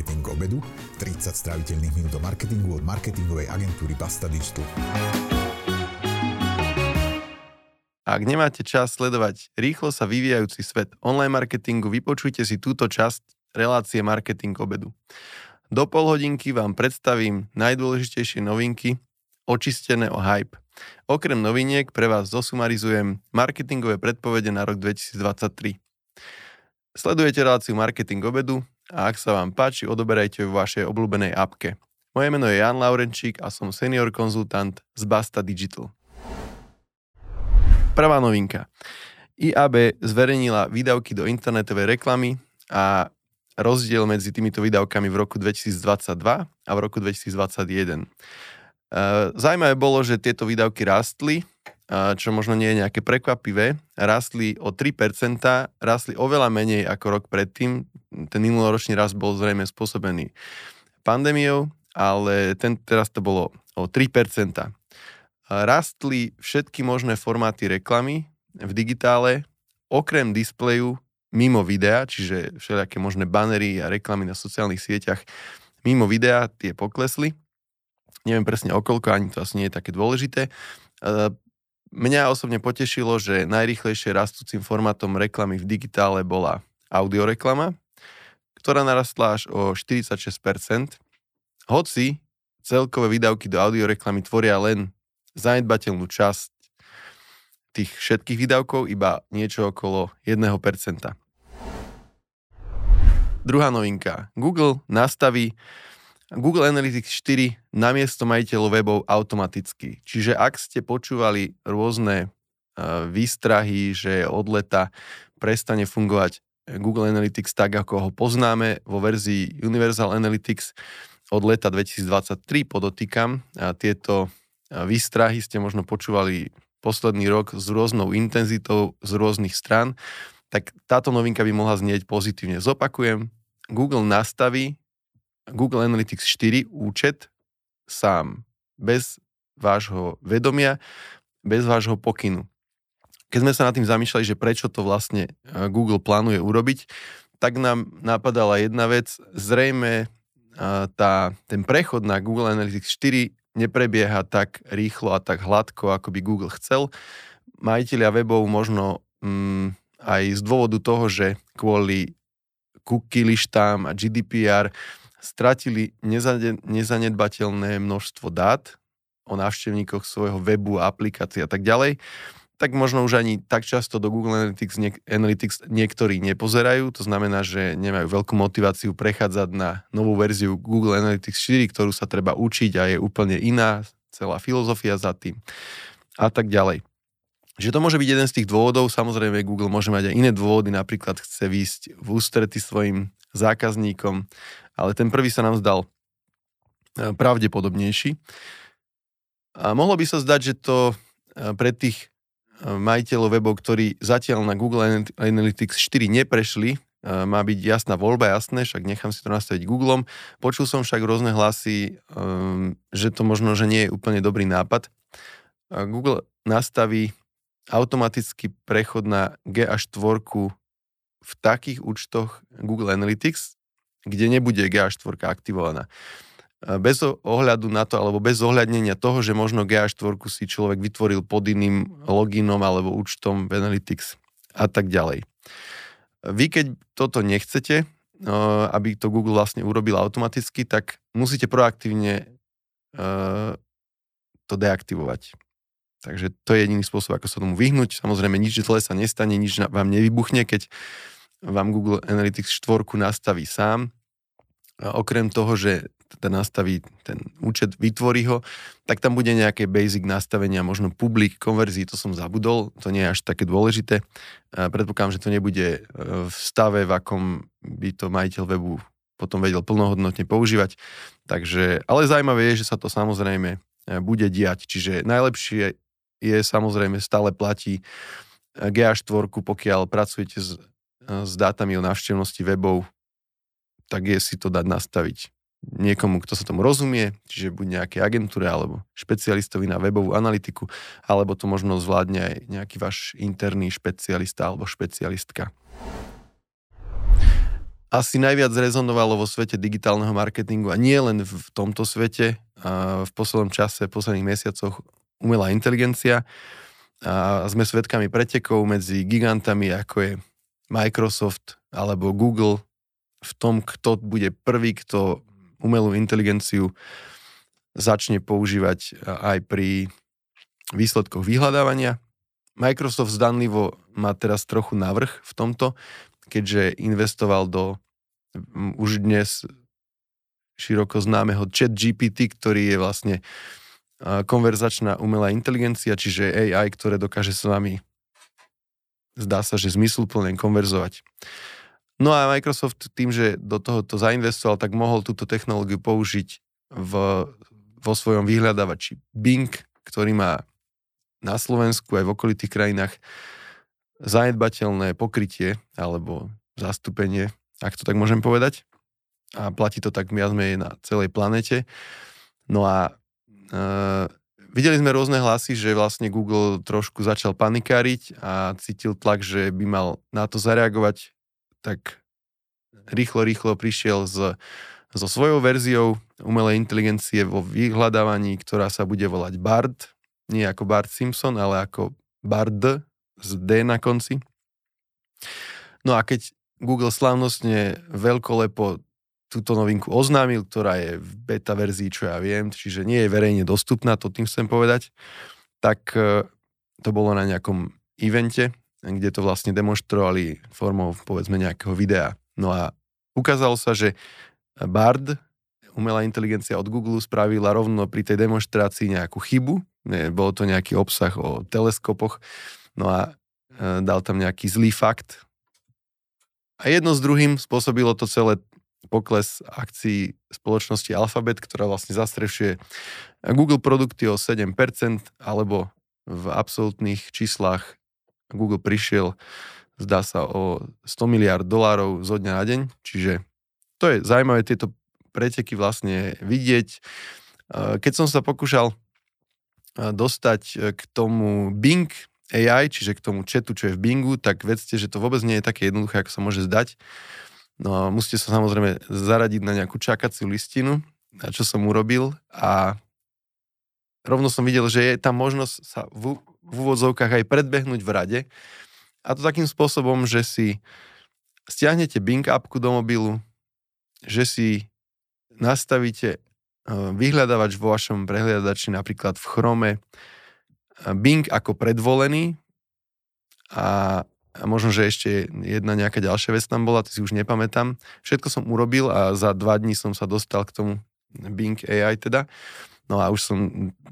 Marketing obedu, 30 stráviteľných minút o marketingu od marketingovej agentúry Basta Digital. Ak nemáte čas sledovať rýchlo sa vyvíjajúci svet online marketingu, vypočujte si túto časť relácie Marketing obedu. Do pol vám predstavím najdôležitejšie novinky očistené o hype. Okrem noviniek pre vás zosumarizujem marketingové predpovede na rok 2023. Sledujete reláciu Marketing obedu a ak sa vám páči, odoberajte vo vašej obľúbenej apke. Moje meno je Jan Laurenčík a som senior konzultant z Basta Digital. Prvá novinka. IAB zverejnila výdavky do internetovej reklamy a rozdiel medzi týmito výdavkami v roku 2022 a v roku 2021. Zajímavé bolo, že tieto výdavky rástli čo možno nie je nejaké prekvapivé, rastli o 3%, rastli oveľa menej ako rok predtým. Ten minuloročný rast bol zrejme spôsobený pandémiou, ale ten, teraz to bolo o 3%. Rastli všetky možné formáty reklamy v digitále, okrem displeju mimo videa, čiže všelijaké možné banery a reklamy na sociálnych sieťach mimo videa, tie poklesli. Neviem presne okolko, ani to asi nie je také dôležité. Mňa osobne potešilo, že najrychlejšie rastúcim formátom reklamy v digitále bola audioreklama, ktorá narastla až o 46%, hoci celkové výdavky do audioreklamy tvoria len zanedbateľnú časť tých všetkých výdavkov, iba niečo okolo 1%. Druhá novinka. Google nastaví Google Analytics 4 namiesto majiteľov webov automaticky. Čiže ak ste počúvali rôzne výstrahy, že od leta prestane fungovať Google Analytics tak, ako ho poznáme vo verzii Universal Analytics od leta 2023, podotýkam. A tieto výstrahy ste možno počúvali posledný rok s rôznou intenzitou z rôznych stran, tak táto novinka by mohla znieť pozitívne. Zopakujem, Google nastaví Google Analytics 4 účet sám, bez vášho vedomia, bez vášho pokynu. Keď sme sa nad tým zamýšľali, že prečo to vlastne e, Google plánuje urobiť, tak nám napadala jedna vec. Zrejme e, tá, ten prechod na Google Analytics 4 neprebieha tak rýchlo a tak hladko, ako by Google chcel. Majiteľia webov možno mm, aj z dôvodu toho, že kvôli cookie lištám a GDPR stratili nezanedbateľné množstvo dát o návštevníkoch svojho webu, aplikácií a tak ďalej, tak možno už ani tak často do Google Analytics, niek- Analytics niektorí nepozerajú. To znamená, že nemajú veľkú motiváciu prechádzať na novú verziu Google Analytics 4, ktorú sa treba učiť a je úplne iná, celá filozofia za tým a tak ďalej. Že to môže byť jeden z tých dôvodov, samozrejme Google môže mať aj iné dôvody, napríklad chce výjsť v ústrety svojim zákazníkom, ale ten prvý sa nám zdal e, pravdepodobnejší. A mohlo by sa zdať, že to e, pre tých e, majiteľov webov, ktorí zatiaľ na Google Analytics 4 neprešli, má byť jasná voľba, jasné, však nechám si to nastaviť Googlem. Počul som však rôzne hlasy, že to možno, že nie je úplne dobrý nápad. Google nastaví automatický prechod na GA4 v takých účtoch Google Analytics, kde nebude GA4 aktivovaná. Bez ohľadu na to, alebo bez ohľadnenia toho, že možno GA4 si človek vytvoril pod iným loginom alebo účtom v Analytics a tak ďalej. Vy keď toto nechcete, aby to Google vlastne urobil automaticky, tak musíte proaktívne to deaktivovať. Takže to je jediný spôsob, ako sa tomu vyhnúť. Samozrejme, nič zle sa nestane, nič vám nevybuchne, keď vám Google Analytics 4 nastaví sám. A okrem toho, že teda nastaví ten účet, vytvorí ho, tak tam bude nejaké basic nastavenia, možno public konverzii, to som zabudol, to nie je až také dôležité. Predpokladám, že to nebude e, v stave, v akom by to majiteľ webu potom vedel plnohodnotne používať. Takže, ale zaujímavé je, že sa to samozrejme e, bude diať. Čiže najlepšie je samozrejme stále platí e, GA4, pokiaľ pracujete s s dátami o návštevnosti webov, tak je si to dať nastaviť niekomu, kto sa tomu rozumie, čiže buď nejaké agentúre alebo špecialistovi na webovú analytiku, alebo to možno zvládne aj nejaký váš interný špecialista alebo špecialistka. asi najviac rezonovalo vo svete digitálneho marketingu a nie len v tomto svete, a v poslednom čase, v posledných mesiacoch umelá inteligencia a sme svedkami pretekov medzi gigantami, ako je Microsoft alebo Google v tom, kto bude prvý, kto umelú inteligenciu začne používať aj pri výsledkoch vyhľadávania. Microsoft zdanlivo má teraz trochu navrh v tomto, keďže investoval do už dnes široko známeho chat GPT, ktorý je vlastne konverzačná umelá inteligencia, čiže AI, ktoré dokáže s vami zdá sa, že zmysluplne konverzovať. No a Microsoft tým, že do toho to zainvestoval, tak mohol túto technológiu použiť v, vo svojom vyhľadávači Bing, ktorý má na Slovensku aj v okolitých krajinách zanedbateľné pokrytie alebo zastúpenie, ak to tak môžem povedať. A platí to tak viac menej na celej planete. No a Uh, videli sme rôzne hlasy, že vlastne Google trošku začal panikáriť a cítil tlak, že by mal na to zareagovať, tak rýchlo, rýchlo prišiel s, so svojou verziou umelej inteligencie vo vyhľadávaní, ktorá sa bude volať Bard, nie ako Bart Simpson, ale ako Bard z D na konci. No a keď Google slávnostne veľkolepo túto novinku oznámil, ktorá je v beta verzii, čo ja viem, čiže nie je verejne dostupná, to tým chcem povedať, tak e, to bolo na nejakom evente, kde to vlastne demonstrovali formou povedzme nejakého videa. No a ukázalo sa, že Bard, umelá inteligencia od Google, spravila rovno pri tej demonstrácii nejakú chybu, nie, bol to nejaký obsah o teleskopoch, no a e, dal tam nejaký zlý fakt. A jedno s druhým spôsobilo to celé pokles akcií spoločnosti Alphabet, ktorá vlastne zastrešuje Google produkty o 7%, alebo v absolútnych číslach Google prišiel, zdá sa, o 100 miliard dolárov zo dňa na deň, čiže to je zaujímavé tieto preteky vlastne vidieť. Keď som sa pokúšal dostať k tomu Bing AI, čiže k tomu chatu, čo je v Bingu, tak vedzte, že to vôbec nie je také jednoduché, ako sa môže zdať. No musíte sa samozrejme zaradiť na nejakú čakaciu listinu, na čo som urobil a rovno som videl, že je tam možnosť sa v, v úvodzovkách aj predbehnúť v rade. A to takým spôsobom, že si stiahnete Bing appku do mobilu, že si nastavíte e, vyhľadávač vo vašom prehliadači napríklad v Chrome e, Bing ako predvolený a a možno, že ešte jedna nejaká ďalšia vec tam bola, to si už nepamätám. Všetko som urobil a za dva dní som sa dostal k tomu Bing AI teda. No a už som,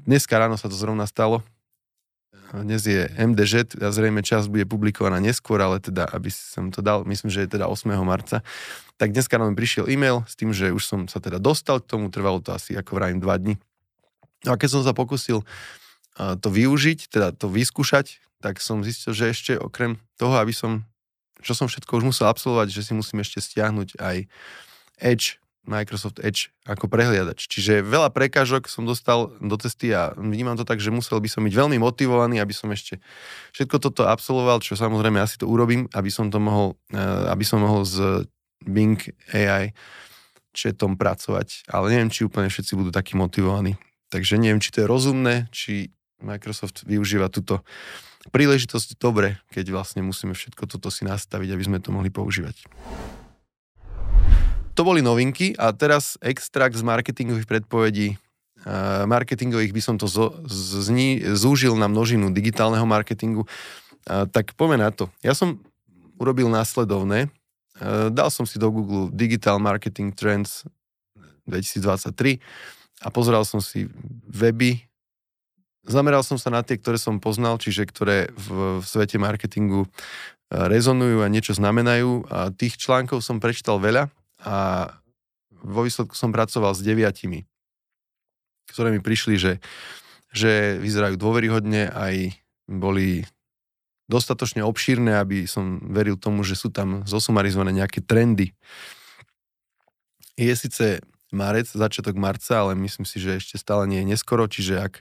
dneska ráno sa to zrovna stalo. Dnes je MDŽ, a zrejme čas bude publikovaná neskôr, ale teda, aby som to dal, myslím, že je teda 8. marca. Tak dneska mi prišiel e-mail s tým, že už som sa teda dostal k tomu, trvalo to asi, ako vrajím, dva dní. No a keď som sa pokusil to využiť, teda to vyskúšať, tak som zistil, že ešte okrem toho, aby som, čo som všetko už musel absolvovať, že si musím ešte stiahnuť aj Edge, Microsoft Edge ako prehliadač. Čiže veľa prekážok som dostal do testy a vnímam to tak, že musel by som byť veľmi motivovaný, aby som ešte všetko toto absolvoval, čo samozrejme asi to urobím, aby som to mohol, eh, aby som mohol z Bing AI chatom pracovať. Ale neviem, či úplne všetci budú takí motivovaní. Takže neviem, či to je rozumné, či Microsoft využíva túto príležitosť dobre, keď vlastne musíme všetko toto si nastaviť, aby sme to mohli používať. To boli novinky a teraz extrakt z marketingových predpovedí. Marketingových by som to zúžil na množinu digitálneho marketingu. Tak poďme na to. Ja som urobil následovné. Dal som si do Google Digital Marketing Trends 2023 a pozeral som si weby Zameral som sa na tie, ktoré som poznal, čiže ktoré v, v svete marketingu e, rezonujú a niečo znamenajú. A tých článkov som prečítal veľa a vo výsledku som pracoval s deviatimi, ktoré mi prišli, že, že vyzerajú dôveryhodne, aj boli dostatočne obšírne, aby som veril tomu, že sú tam zosumarizované nejaké trendy. Je síce marec, začiatok marca, ale myslím si, že ešte stále nie je neskoro, čiže ak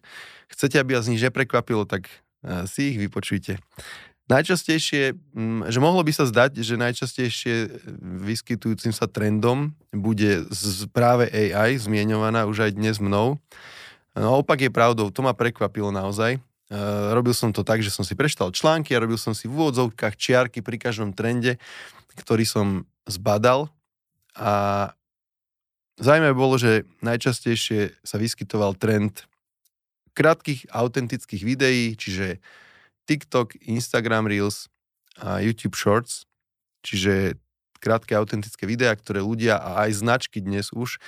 chcete, aby vás nič neprekvapilo, tak eh, si ich vypočujte. Najčastejšie, mm, že mohlo by sa zdať, že najčastejšie vyskytujúcim sa trendom bude z práve AI zmieňovaná už aj dnes mnou. No opak je pravdou, to ma prekvapilo naozaj. Uh, robil som to tak, že som si preštal články a robil som si v úvodzovkách čiarky pri každom trende, ktorý som zbadal a zaujímavé bolo, že najčastejšie sa vyskytoval trend krátkých autentických videí, čiže TikTok, Instagram Reels a YouTube Shorts, čiže krátke autentické videá, ktoré ľudia a aj značky dnes už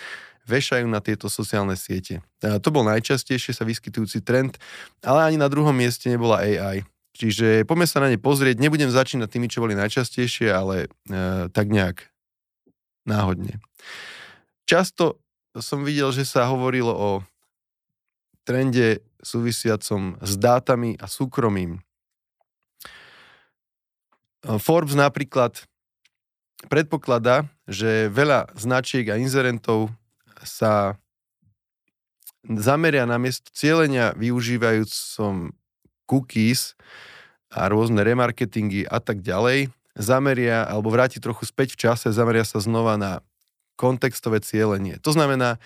vešajú na tieto sociálne siete. A to bol najčastejšie sa vyskytujúci trend, ale ani na druhom mieste nebola AI. Čiže poďme sa na ne pozrieť. Nebudem začínať tými, čo boli najčastejšie, ale e, tak nejak náhodne. Často som videl, že sa hovorilo o trende súvisiacom s dátami a súkromím. Forbes napríklad predpokladá, že veľa značiek a inzerentov sa zameria na miesto cieľenia využívajúcom cookies a rôzne remarketingy a tak ďalej, zameria alebo vráti trochu späť v čase, zameria sa znova na kontextové cieľenie. To znamená,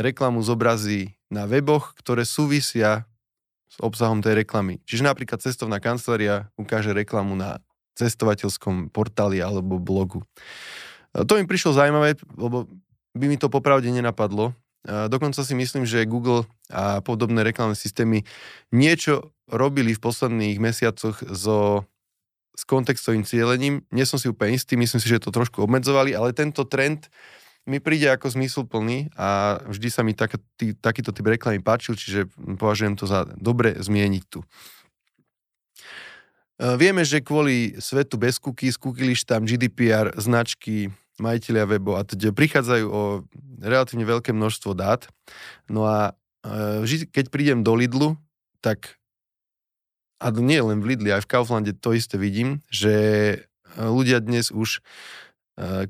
reklamu zobrazí na weboch, ktoré súvisia s obsahom tej reklamy. Čiže napríklad cestovná kancelária ukáže reklamu na cestovateľskom portáli alebo blogu. To mi prišlo zaujímavé, lebo by mi to popravde nenapadlo. Dokonca si myslím, že Google a podobné reklamné systémy niečo robili v posledných mesiacoch so, s kontextovým cieľením. Nie som si úplne istý, myslím si, že to trošku obmedzovali, ale tento trend mi príde ako zmysluplný a vždy sa mi tak, tý, takýto typ reklamy páčil, čiže považujem to za dobre zmieniť tu. Vieme, že kvôli svetu bez cookies, cookie tam GDPR, značky, majiteľia webov a teda prichádzajú o relatívne veľké množstvo dát. No a keď prídem do Lidlu, tak a nie len v Lidli, aj v Kauflande to isté vidím, že ľudia dnes už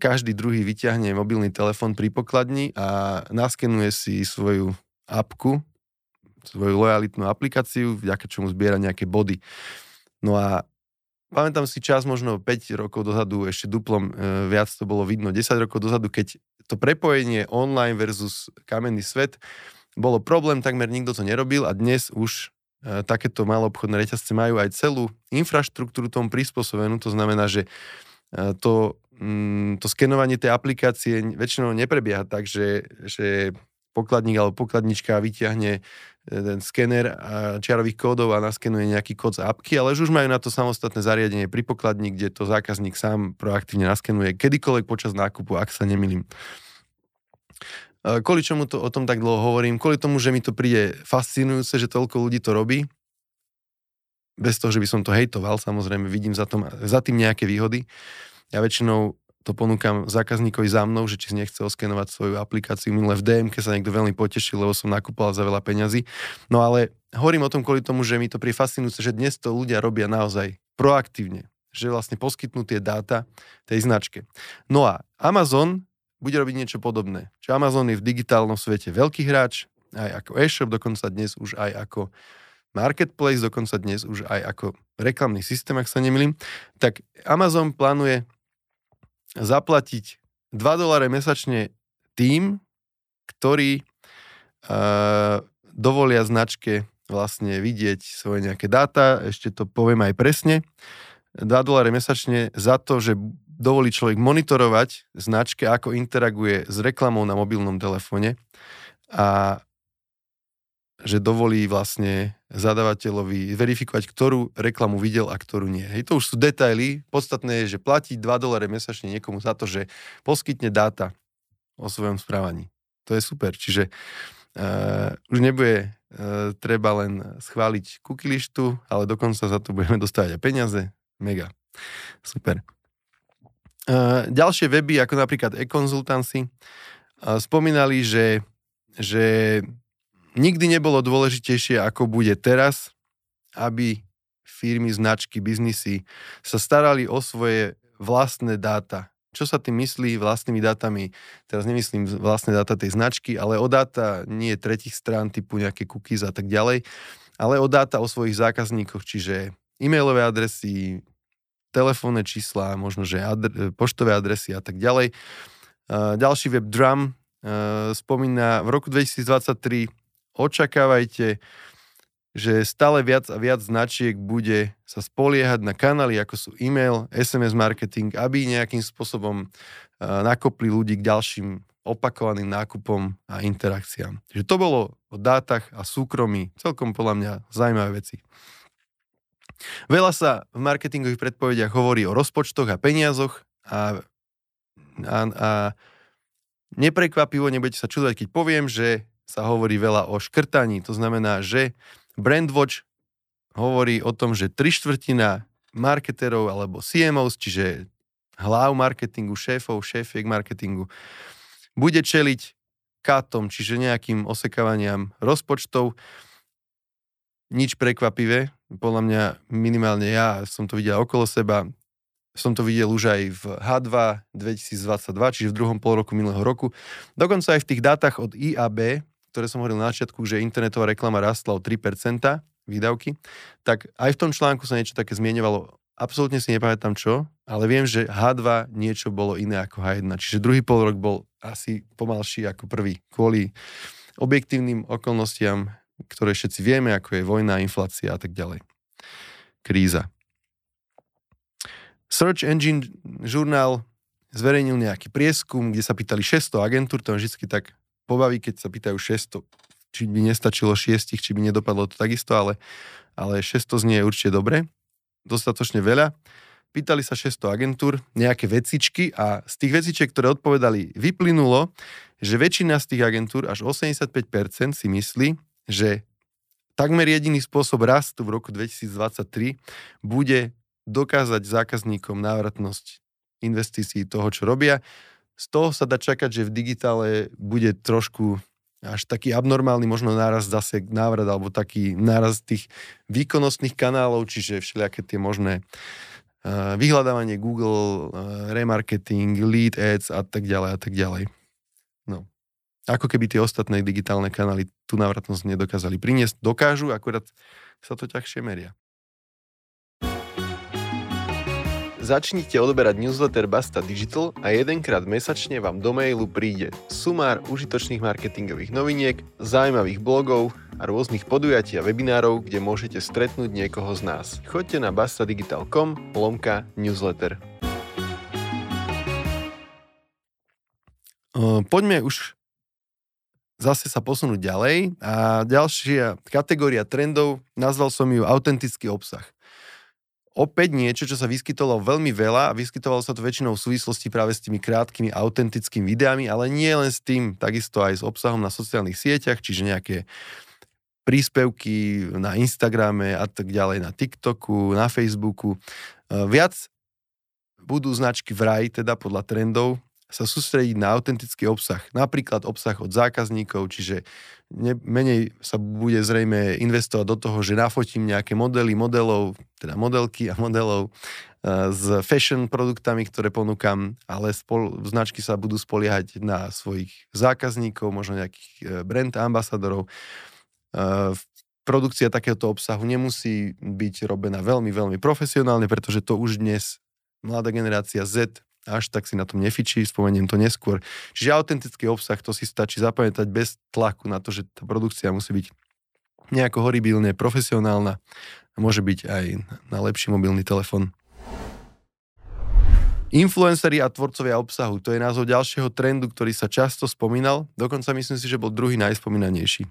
každý druhý vyťahne mobilný telefón pri pokladni a naskenuje si svoju apku, svoju lojalitnú aplikáciu, vďaka čomu zbiera nejaké body. No a pamätám si čas možno 5 rokov dozadu, ešte duplom e, viac to bolo vidno, 10 rokov dozadu, keď to prepojenie online versus kamenný svet bolo problém, takmer nikto to nerobil a dnes už e, takéto obchodné reťazce majú aj celú infraštruktúru tomu prispôsobenú, to znamená, že to, mm, to skenovanie tej aplikácie väčšinou neprebieha tak, že, že pokladník alebo pokladnička vyťahne ten skener čiarových kódov a naskenuje nejaký kód z apky, ale už majú na to samostatné zariadenie pri pokladni, kde to zákazník sám proaktívne naskenuje kedykoľvek počas nákupu, ak sa nemýlim. Kvôli čomu to o tom tak dlho hovorím? Kvôli tomu, že mi to príde fascinujúce, že toľko ľudí to robí. Bez toho, že by som to hejtoval, samozrejme vidím za, tom, za tým nejaké výhody. Ja väčšinou to ponúkam zákazníkovi za mnou, že či nechce oskenovať svoju aplikáciu. Minule v DM sa niekto veľmi potešil, lebo som nakúpal za veľa peňazí. No ale hovorím o tom kvôli tomu, že mi to pri fascinujúce, že dnes to ľudia robia naozaj proaktívne, že vlastne poskytnú tie dáta tej značke. No a Amazon bude robiť niečo podobné. Čiže Amazon je v digitálnom svete veľký hráč, aj ako e-shop, dokonca dnes už aj ako marketplace, dokonca dnes už aj ako reklamný systém, ak sa nemýlim, tak Amazon plánuje zaplatiť 2 doláre mesačne tým, ktorí uh, dovolia značke vlastne vidieť svoje nejaké dáta, ešte to poviem aj presne, 2 doláre mesačne za to, že dovolí človek monitorovať značke, ako interaguje s reklamou na mobilnom telefóne a že dovolí vlastne zadavateľovi verifikovať, ktorú reklamu videl a ktorú nie. Hej, to už sú detaily. Podstatné je, že platí 2 dolare mesačne niekomu za to, že poskytne dáta o svojom správaní. To je super. Čiže uh, už nebude uh, treba len schváliť cookie lištu, ale dokonca za to budeme dostávať aj peniaze. Mega. Super. Uh, ďalšie weby, ako napríklad e-konzultancy, uh, spomínali, že, že nikdy nebolo dôležitejšie, ako bude teraz, aby firmy, značky, biznisy sa starali o svoje vlastné dáta. Čo sa tým myslí vlastnými dátami? Teraz nemyslím vlastné dáta tej značky, ale o dáta nie tretich strán typu nejaké cookies a tak ďalej, ale o dáta o svojich zákazníkoch, čiže e-mailové adresy, telefónne čísla, možno že adre- poštové adresy a tak ďalej. Ďalší web Drum uh, spomína, v roku 2023 očakávajte, že stále viac a viac značiek bude sa spoliehať na kanály, ako sú e-mail, SMS marketing, aby nejakým spôsobom uh, nakopli ľudí k ďalším opakovaným nákupom a interakciám. Čiže to bolo o dátach a súkromí. Celkom podľa mňa zaujímavé veci. Veľa sa v marketingových predpovediach hovorí o rozpočtoch a peniazoch a, a, a neprekvapivo nebudete sa čudovať, keď poviem, že sa hovorí veľa o škrtaní. To znamená, že Brandwatch hovorí o tom, že tri štvrtina marketerov alebo CMOs, čiže hlav marketingu, šéfov, šéfiek marketingu, bude čeliť katom, čiže nejakým osekávaniam rozpočtov. Nič prekvapivé, podľa mňa minimálne ja som to videl okolo seba, som to videl už aj v H2 2022, čiže v druhom pol roku minulého roku. Dokonca aj v tých dátach od IAB, ktoré som hovoril na začiatku, že internetová reklama rastla o 3% výdavky, tak aj v tom článku sa niečo také zmieňovalo. Absolútne si nepamätám čo, ale viem, že H2 niečo bolo iné ako H1. Čiže druhý pol rok bol asi pomalší ako prvý. Kvôli objektívnym okolnostiam ktoré všetci vieme, ako je vojna, inflácia a tak ďalej. Kríza. Search Engine žurnál zverejnil nejaký prieskum, kde sa pýtali 600 agentúr, to vždy tak pobaví, keď sa pýtajú 600, či by nestačilo 6, či by nedopadlo to takisto, ale, ale 600 znie určite dobre, dostatočne veľa. Pýtali sa 600 agentúr, nejaké vecičky a z tých vecičiek, ktoré odpovedali, vyplynulo, že väčšina z tých agentúr, až 85% si myslí, že takmer jediný spôsob rastu v roku 2023 bude dokázať zákazníkom návratnosť investícií toho, čo robia. Z toho sa dá čakať, že v digitále bude trošku až taký abnormálny možno náraz zase návrat alebo taký náraz tých výkonnostných kanálov, čiže všelijaké tie možné vyhľadávanie Google, remarketing, lead ads a tak ďalej a tak ďalej. No. Ako keby tie ostatné digitálne kanály tú návratnosť nedokázali priniesť. Dokážu, akurát sa to ťažšie meria. Začnite odoberať newsletter Basta Digital a jedenkrát mesačne vám do mailu príde sumár užitočných marketingových noviniek, zaujímavých blogov a rôznych podujatí a webinárov, kde môžete stretnúť niekoho z nás. Choďte na bastadigital.com lomka newsletter. Poďme už zase sa posunúť ďalej. A ďalšia kategória trendov, nazval som ju autentický obsah. Opäť niečo, čo sa vyskytovalo veľmi veľa a vyskytovalo sa to väčšinou v súvislosti práve s tými krátkými autentickými videami, ale nie len s tým, takisto aj s obsahom na sociálnych sieťach, čiže nejaké príspevky na Instagrame a tak ďalej, na TikToku, na Facebooku. Viac budú značky vraj, teda podľa trendov, sa sústrediť na autentický obsah. Napríklad obsah od zákazníkov, čiže ne, menej sa bude zrejme investovať do toho, že nafotím nejaké modely modelov, teda modelky a modelov uh, s fashion produktami, ktoré ponúkam, ale spol, značky sa budú spoliehať na svojich zákazníkov, možno nejakých uh, brand ambasadorov. Uh, produkcia takéhoto obsahu nemusí byť robená veľmi, veľmi profesionálne, pretože to už dnes mladá generácia Z až tak si na tom nefičí, spomeniem to neskôr. Čiže autentický obsah, to si stačí zapamätať bez tlaku na to, že tá produkcia musí byť nejako horibilne profesionálna a môže byť aj na lepší mobilný telefon. Influenceri a tvorcovia obsahu, to je názov ďalšieho trendu, ktorý sa často spomínal, dokonca myslím si, že bol druhý najspomínanejší.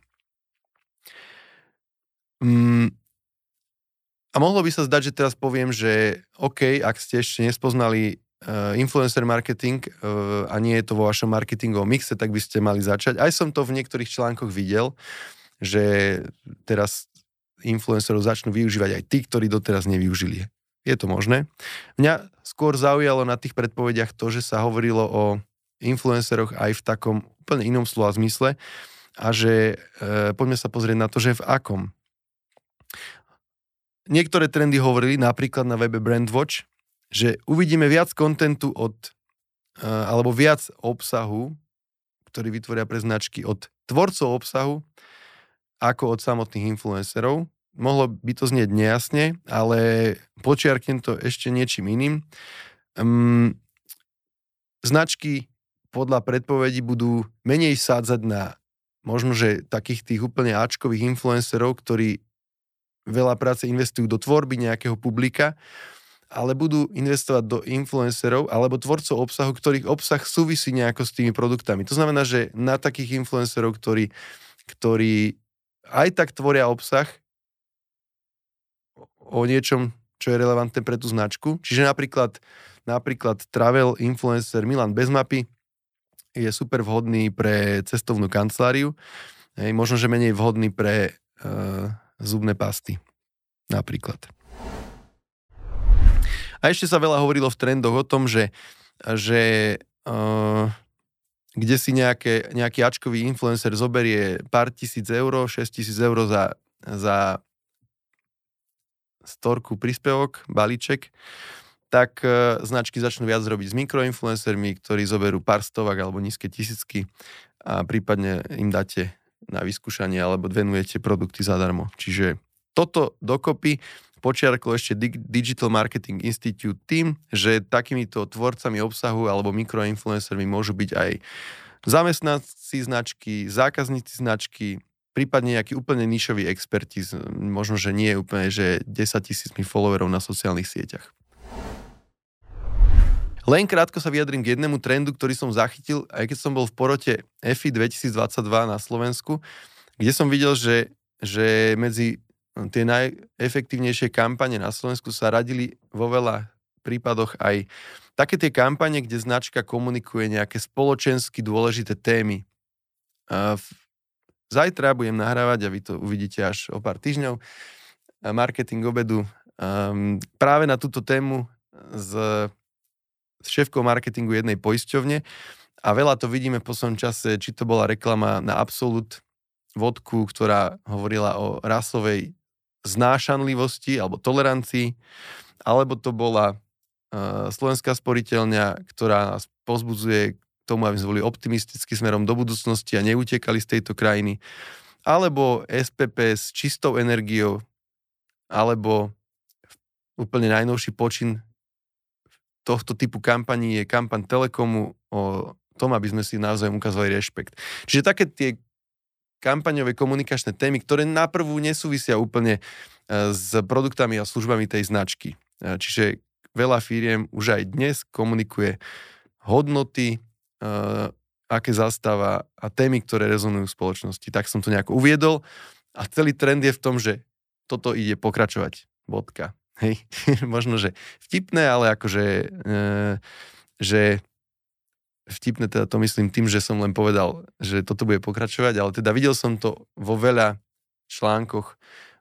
Mm, a mohlo by sa zdať, že teraz poviem, že OK, ak ste ešte nespoznali influencer marketing uh, a nie je to vo vašom marketingovom mixe, tak by ste mali začať. Aj som to v niektorých článkoch videl, že teraz influencerov začnú využívať aj tí, ktorí doteraz nevyužili. Je to možné. Mňa skôr zaujalo na tých predpovediach to, že sa hovorilo o influenceroch aj v takom úplne inom slova zmysle a že e, poďme sa pozrieť na to, že v akom. Niektoré trendy hovorili napríklad na webe Brandwatch, že uvidíme viac kontentu od, alebo viac obsahu, ktorý vytvoria pre značky od tvorcov obsahu, ako od samotných influencerov. mohlo by to znieť nejasne, ale počiarknem to ešte niečím iným. Um, značky podľa predpovedí budú menej sádzať na možno, že takých tých úplne Ačkových influencerov, ktorí veľa práce investujú do tvorby nejakého publika, ale budú investovať do influencerov alebo tvorcov obsahu, ktorých obsah súvisí nejako s tými produktami. To znamená, že na takých influencerov, ktorí, ktorí aj tak tvoria obsah o niečom, čo je relevantné pre tú značku. Čiže napríklad, napríklad travel influencer Milan Bezmapy je super vhodný pre cestovnú kanceláriu, hej, možno, že menej vhodný pre uh, zubné pasty napríklad. A ešte sa veľa hovorilo v trendoch o tom, že, že uh, kde si nejaké, nejaký ačkový influencer zoberie pár tisíc eur, 6 tisíc eur za, za storku príspevok, balíček, tak e, značky začnú viac robiť s mikroinfluencermi, ktorí zoberú pár stovak alebo nízke tisícky a prípadne im dáte na vyskúšanie alebo venujete produkty zadarmo. Čiže toto dokopy počiarklo ešte Digital Marketing Institute tým, že takýmito tvorcami obsahu alebo mikroinfluencermi môžu byť aj zamestnanci značky, zákazníci značky, prípadne nejaký úplne nišový experti, možno, že nie úplne, že 10 tisícmi followerov na sociálnych sieťach. Len krátko sa vyjadrím k jednému trendu, ktorý som zachytil, aj keď som bol v porote EFI 2022 na Slovensku, kde som videl, že, že medzi tie najefektívnejšie kampane na Slovensku sa radili vo veľa prípadoch aj také tie kampane, kde značka komunikuje nejaké spoločensky dôležité témy. Zajtra budem nahrávať a vy to uvidíte až o pár týždňov marketing obedu um, práve na túto tému s s šéfkou marketingu jednej poisťovne a veľa to vidíme v poslednom čase, či to bola reklama na Absolut vodku, ktorá hovorila o rasovej znášanlivosti alebo tolerancii, alebo to bola uh, Slovenská sporiteľňa, ktorá nás pozbudzuje k tomu, aby sme boli optimisticky smerom do budúcnosti a neutekali z tejto krajiny, alebo SPP s čistou energiou, alebo úplne najnovší počin tohto typu kampaní je kampaň Telekomu o tom, aby sme si naozaj ukázali rešpekt. Čiže také tie kampaňové komunikačné témy, ktoré naprvú nesúvisia úplne e, s produktami a službami tej značky. E, čiže veľa firiem už aj dnes komunikuje hodnoty, e, aké zastáva a témy, ktoré rezonujú v spoločnosti. Tak som to nejako uviedol a celý trend je v tom, že toto ide pokračovať. Bodka. Hej, možno, že vtipné, ale akože, že vtipné teda to myslím tým, že som len povedal, že toto bude pokračovať, ale teda videl som to vo veľa článkoch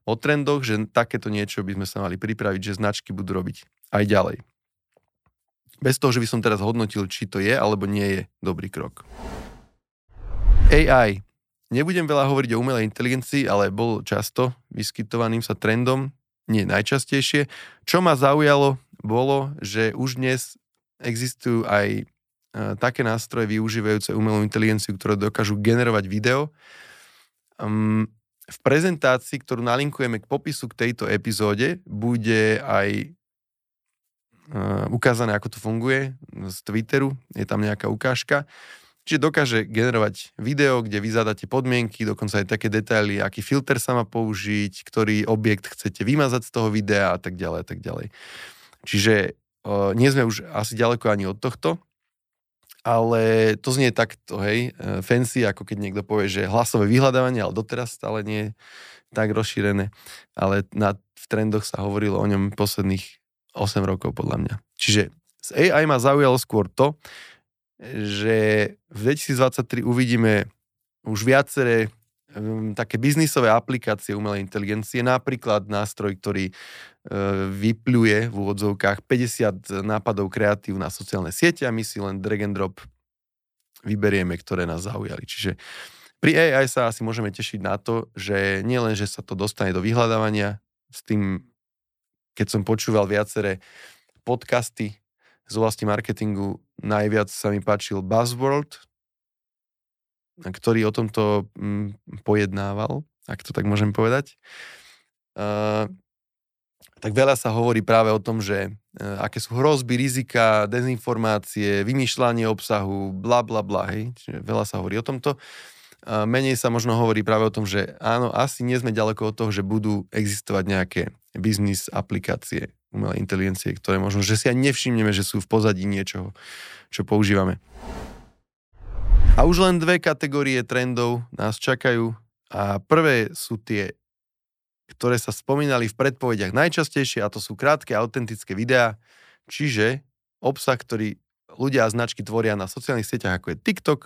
o trendoch, že takéto niečo by sme sa mali pripraviť, že značky budú robiť aj ďalej. Bez toho, že by som teraz hodnotil, či to je alebo nie je dobrý krok. AI. Nebudem veľa hovoriť o umelej inteligencii, ale bol často vyskytovaným sa trendom nie najčastejšie. Čo ma zaujalo, bolo, že už dnes existujú aj také nástroje využívajúce umelú inteligenciu, ktoré dokážu generovať video. Um, v prezentácii, ktorú nalinkujeme k popisu k tejto epizóde, bude aj uh, ukázané, ako to funguje z Twitteru. Je tam nejaká ukážka. Čiže dokáže generovať video, kde vy zadáte podmienky, dokonca aj také detaily, aký filter sa má použiť, ktorý objekt chcete vymazať z toho videa a tak ďalej a tak ďalej. Čiže uh, nie sme už asi ďaleko ani od tohto, ale to znie takto, hej, uh, fancy, ako keď niekto povie, že hlasové vyhľadávanie, ale doteraz stále nie je tak rozšírené, ale na, v trendoch sa hovorilo o ňom posledných 8 rokov podľa mňa. Čiže z AI ma zaujalo skôr to, že v 2023 uvidíme už viaceré um, také biznisové aplikácie umelej inteligencie, napríklad nástroj, ktorý vypluje v úvodzovkách 50 nápadov kreatív na sociálne siete a my si len drag and drop vyberieme, ktoré nás zaujali. Čiže pri AI sa asi môžeme tešiť na to, že nielen, že sa to dostane do vyhľadávania, s tým, keď som počúval viaceré podcasty z oblasti marketingu najviac sa mi páčil Buzzworld, ktorý o tomto mm, pojednával, ak to tak môžem povedať. uh, tak veľa sa hovorí práve o tom, že uh, aké sú hrozby, rizika, dezinformácie, vymýšľanie obsahu, bla bla bla, hej. Čiže veľa sa hovorí o tomto. Menej sa možno hovorí práve o tom, že áno, asi nie sme ďaleko od toho, že budú existovať nejaké biznis aplikácie umelej inteligencie, ktoré možno, že si aj nevšimneme, že sú v pozadí niečoho, čo používame. A už len dve kategórie trendov nás čakajú a prvé sú tie, ktoré sa spomínali v predpovediach najčastejšie a to sú krátke autentické videá, čiže obsah, ktorý ľudia a značky tvoria na sociálnych sieťach ako je TikTok,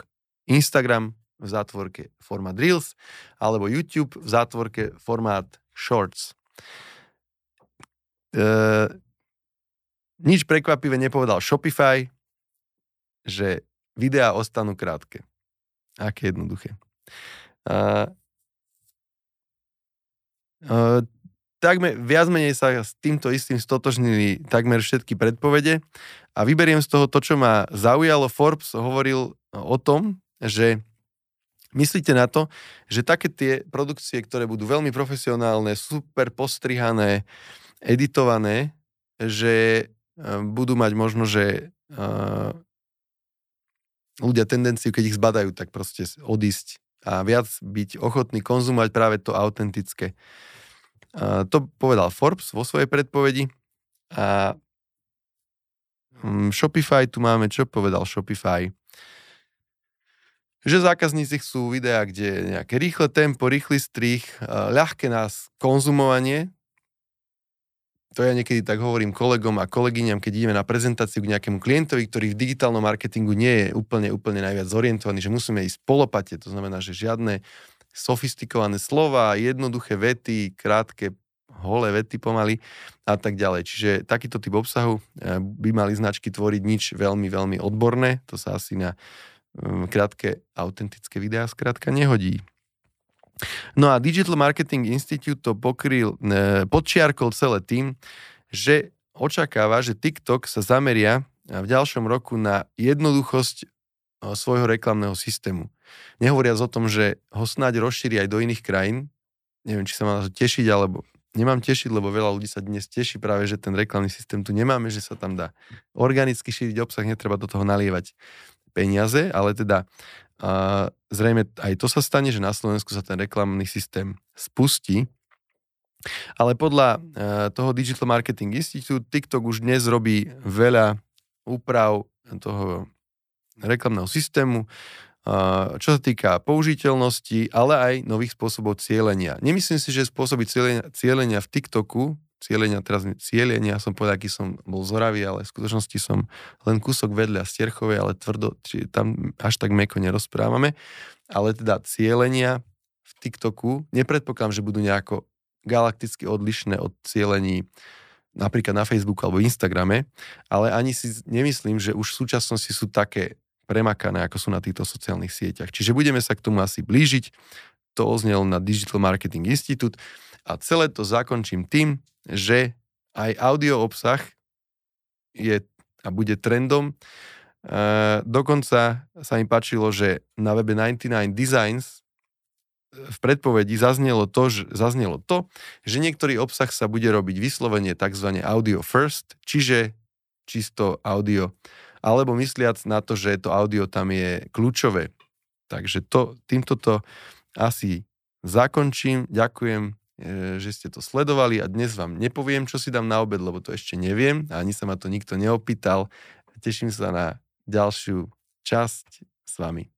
Instagram v zátvorke formát Reels alebo YouTube v zátvorke formát Shorts. E, nič prekvapivé nepovedal Shopify, že videá ostanú krátke. Aké jednoduché. Uh, uh, takmer, viac menej sa s týmto istým stotožnili takmer všetky predpovede a vyberiem z toho to, čo ma zaujalo. Forbes hovoril o tom, že myslíte na to, že také tie produkcie, ktoré budú veľmi profesionálne, super postrihané, editované, že budú mať možno, že ľudia tendenciu, keď ich zbadajú, tak proste odísť a viac byť ochotný konzumovať práve to autentické. A to povedal Forbes vo svojej predpovedi a hm, Shopify, tu máme, čo povedal Shopify? Že zákazníci chcú videá, kde je nejaké rýchle tempo, rýchly strich, ľahké nás konzumovanie, to ja niekedy tak hovorím kolegom a kolegyňam, keď ideme na prezentáciu k nejakému klientovi, ktorý v digitálnom marketingu nie je úplne, úplne najviac zorientovaný, že musíme ísť polopate, to znamená, že žiadne sofistikované slova, jednoduché vety, krátke, holé vety pomaly a tak ďalej. Čiže takýto typ obsahu eh, by mali značky tvoriť nič veľmi, veľmi odborné, to sa asi na mm, krátke, autentické videá skrátka nehodí. No a Digital Marketing Institute to pokryl, e, podčiarkol celé tým, že očakáva, že TikTok sa zameria v ďalšom roku na jednoduchosť e, svojho reklamného systému. Nehovoriac o tom, že ho snáď rozšíri aj do iných krajín. Neviem, či sa má tešiť, alebo nemám tešiť, lebo veľa ľudí sa dnes teší práve, že ten reklamný systém tu nemáme, že sa tam dá organicky šíriť obsah, netreba do toho nalievať peniaze, ale teda a zrejme aj to sa stane, že na Slovensku sa ten reklamný systém spustí. Ale podľa e, toho Digital Marketing Institute TikTok už dnes robí veľa úprav toho reklamného systému, čo sa týka použiteľnosti, ale aj nových spôsobov cieľenia. Nemyslím si, že spôsoby cieľenia, cieľenia v TikToku cieľenia, teraz cieľenia, som povedal, aký som bol zoravý, ale v skutočnosti som len kúsok vedľa Stierchovej, ale tvrdo, či tam až tak meko nerozprávame. Ale teda cieľenia v TikToku, nepredpokladám, že budú nejako galakticky odlišné od cieľení napríklad na Facebooku alebo Instagrame, ale ani si nemyslím, že už v súčasnosti sú také premakané, ako sú na týchto sociálnych sieťach. Čiže budeme sa k tomu asi blížiť. To oznelo na Digital Marketing Institute a celé to zakončím tým, že aj audio obsah je a bude trendom. E, dokonca sa mi páčilo, že na webe 99 Designs v predpovedi zaznelo to, že, zaznelo to, že niektorý obsah sa bude robiť vyslovene tzv. audio first, čiže čisto audio, alebo mysliac na to, že to audio tam je kľúčové. Takže to, týmto to asi zakončím. Ďakujem E, že ste to sledovali a dnes vám nepoviem, čo si dám na obed, lebo to ešte neviem a ani sa ma to nikto neopýtal. Teším sa na ďalšiu časť s vami.